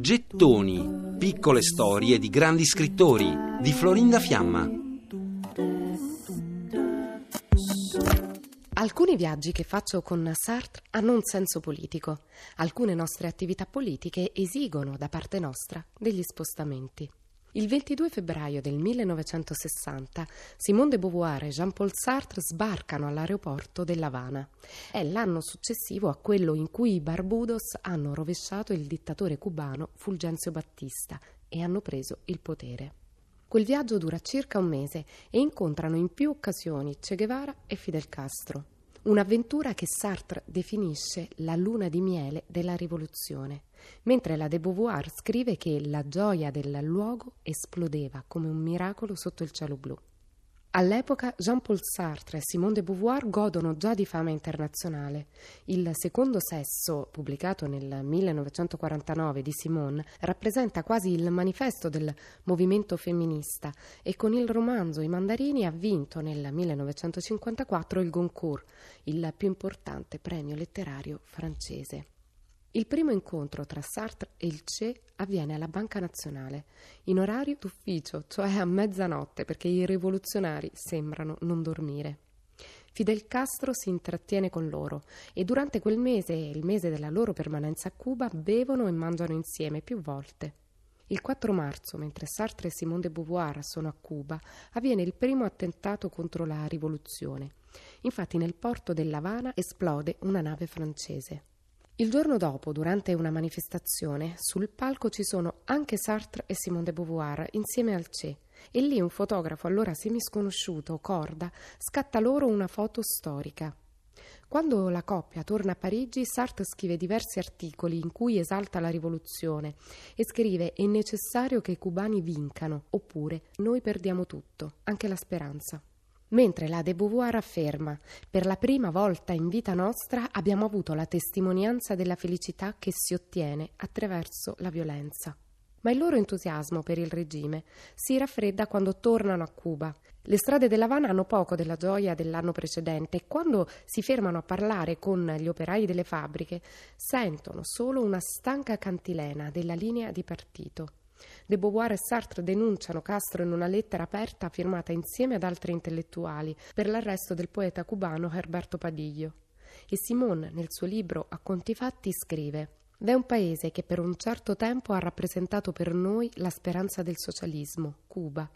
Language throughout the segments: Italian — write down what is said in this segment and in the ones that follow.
Gettoni, piccole storie di grandi scrittori di Florinda Fiamma. Alcuni viaggi che faccio con Sartre hanno un senso politico. Alcune nostre attività politiche esigono da parte nostra degli spostamenti. Il 22 febbraio del 1960 Simone de Beauvoir e Jean-Paul Sartre sbarcano all'aeroporto dell'Havana. È l'anno successivo a quello in cui i Barbudos hanno rovesciato il dittatore cubano Fulgencio Battista e hanno preso il potere. Quel viaggio dura circa un mese e incontrano in più occasioni Che Guevara e Fidel Castro. Un'avventura che Sartre definisce la luna di miele della rivoluzione, mentre la de Beauvoir scrive che la gioia del luogo esplodeva come un miracolo sotto il cielo blu. All'epoca Jean-Paul Sartre e Simone de Beauvoir godono già di fama internazionale. Il Secondo sesso, pubblicato nel 1949 di Simone, rappresenta quasi il manifesto del movimento femminista e con il romanzo I mandarini ha vinto nel 1954 il Goncourt, il più importante premio letterario francese. Il primo incontro tra Sartre e il CE avviene alla Banca Nazionale, in orario d'ufficio, cioè a mezzanotte, perché i rivoluzionari sembrano non dormire. Fidel Castro si intrattiene con loro e durante quel mese, il mese della loro permanenza a Cuba, bevono e mangiano insieme più volte. Il 4 marzo, mentre Sartre e Simone de Beauvoir sono a Cuba, avviene il primo attentato contro la rivoluzione. Infatti nel porto dell'Havana esplode una nave francese. Il giorno dopo, durante una manifestazione, sul palco ci sono anche Sartre e Simone de Beauvoir insieme al CE e lì un fotografo allora semisconosciuto, Corda, scatta loro una foto storica. Quando la coppia torna a Parigi, Sartre scrive diversi articoli in cui esalta la rivoluzione e scrive è necessario che i cubani vincano, oppure noi perdiamo tutto, anche la speranza. Mentre la de Beauvoir afferma, per la prima volta in vita nostra abbiamo avuto la testimonianza della felicità che si ottiene attraverso la violenza. Ma il loro entusiasmo per il regime si raffredda quando tornano a Cuba. Le strade dell'Havana hanno poco della gioia dell'anno precedente e quando si fermano a parlare con gli operai delle fabbriche sentono solo una stanca cantilena della linea di partito. De Beauvoir e Sartre denunciano Castro in una lettera aperta firmata insieme ad altri intellettuali per l'arresto del poeta cubano Herberto Padiglio. E Simone, nel suo libro A conti fatti, scrive V'è un paese che per un certo tempo ha rappresentato per noi la speranza del socialismo, Cuba.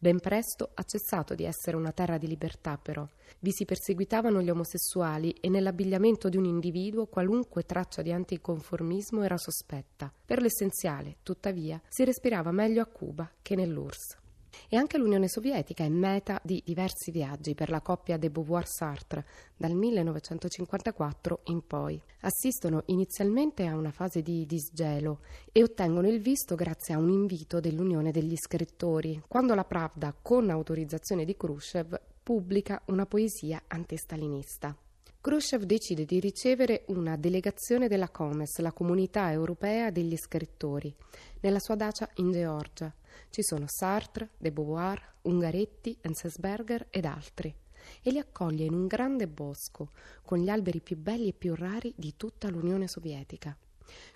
Ben presto ha cessato di essere una terra di libertà, però. Vi si perseguitavano gli omosessuali e nell'abbigliamento di un individuo qualunque traccia di anticonformismo era sospetta. Per l'essenziale, tuttavia, si respirava meglio a Cuba che nell'URSS. E anche l'Unione Sovietica è meta di diversi viaggi per la coppia de Beauvoir-Sartre dal 1954 in poi. Assistono inizialmente a una fase di disgelo e ottengono il visto grazie a un invito dell'Unione degli scrittori, quando la Pravda, con autorizzazione di Khrushchev, pubblica una poesia antistalinista. Khrushchev decide di ricevere una delegazione della Comes, la comunità europea degli scrittori, nella sua dacia in Georgia. Ci sono Sartre, De Beauvoir, Ungaretti, Enzensberger ed altri e li accoglie in un grande bosco con gli alberi più belli e più rari di tutta l'Unione Sovietica.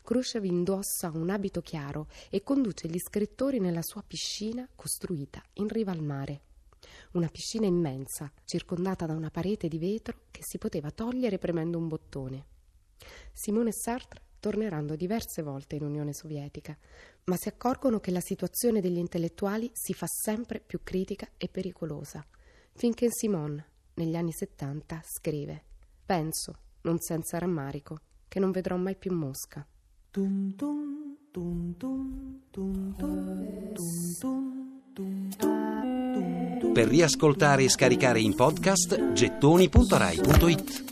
Khrushchev indossa un abito chiaro e conduce gli scrittori nella sua piscina costruita in riva al mare una piscina immensa, circondata da una parete di vetro che si poteva togliere premendo un bottone. Simone Sartre torneranno diverse volte in Unione Sovietica, ma si accorgono che la situazione degli intellettuali si fa sempre più critica e pericolosa, finché Simone, negli anni 70, scrive Penso, non senza rammarico, che non vedrò mai più Mosca. Tum tum, tum tum, tum tum, tum tum, per riascoltare e scaricare in podcast gettoni.rai.it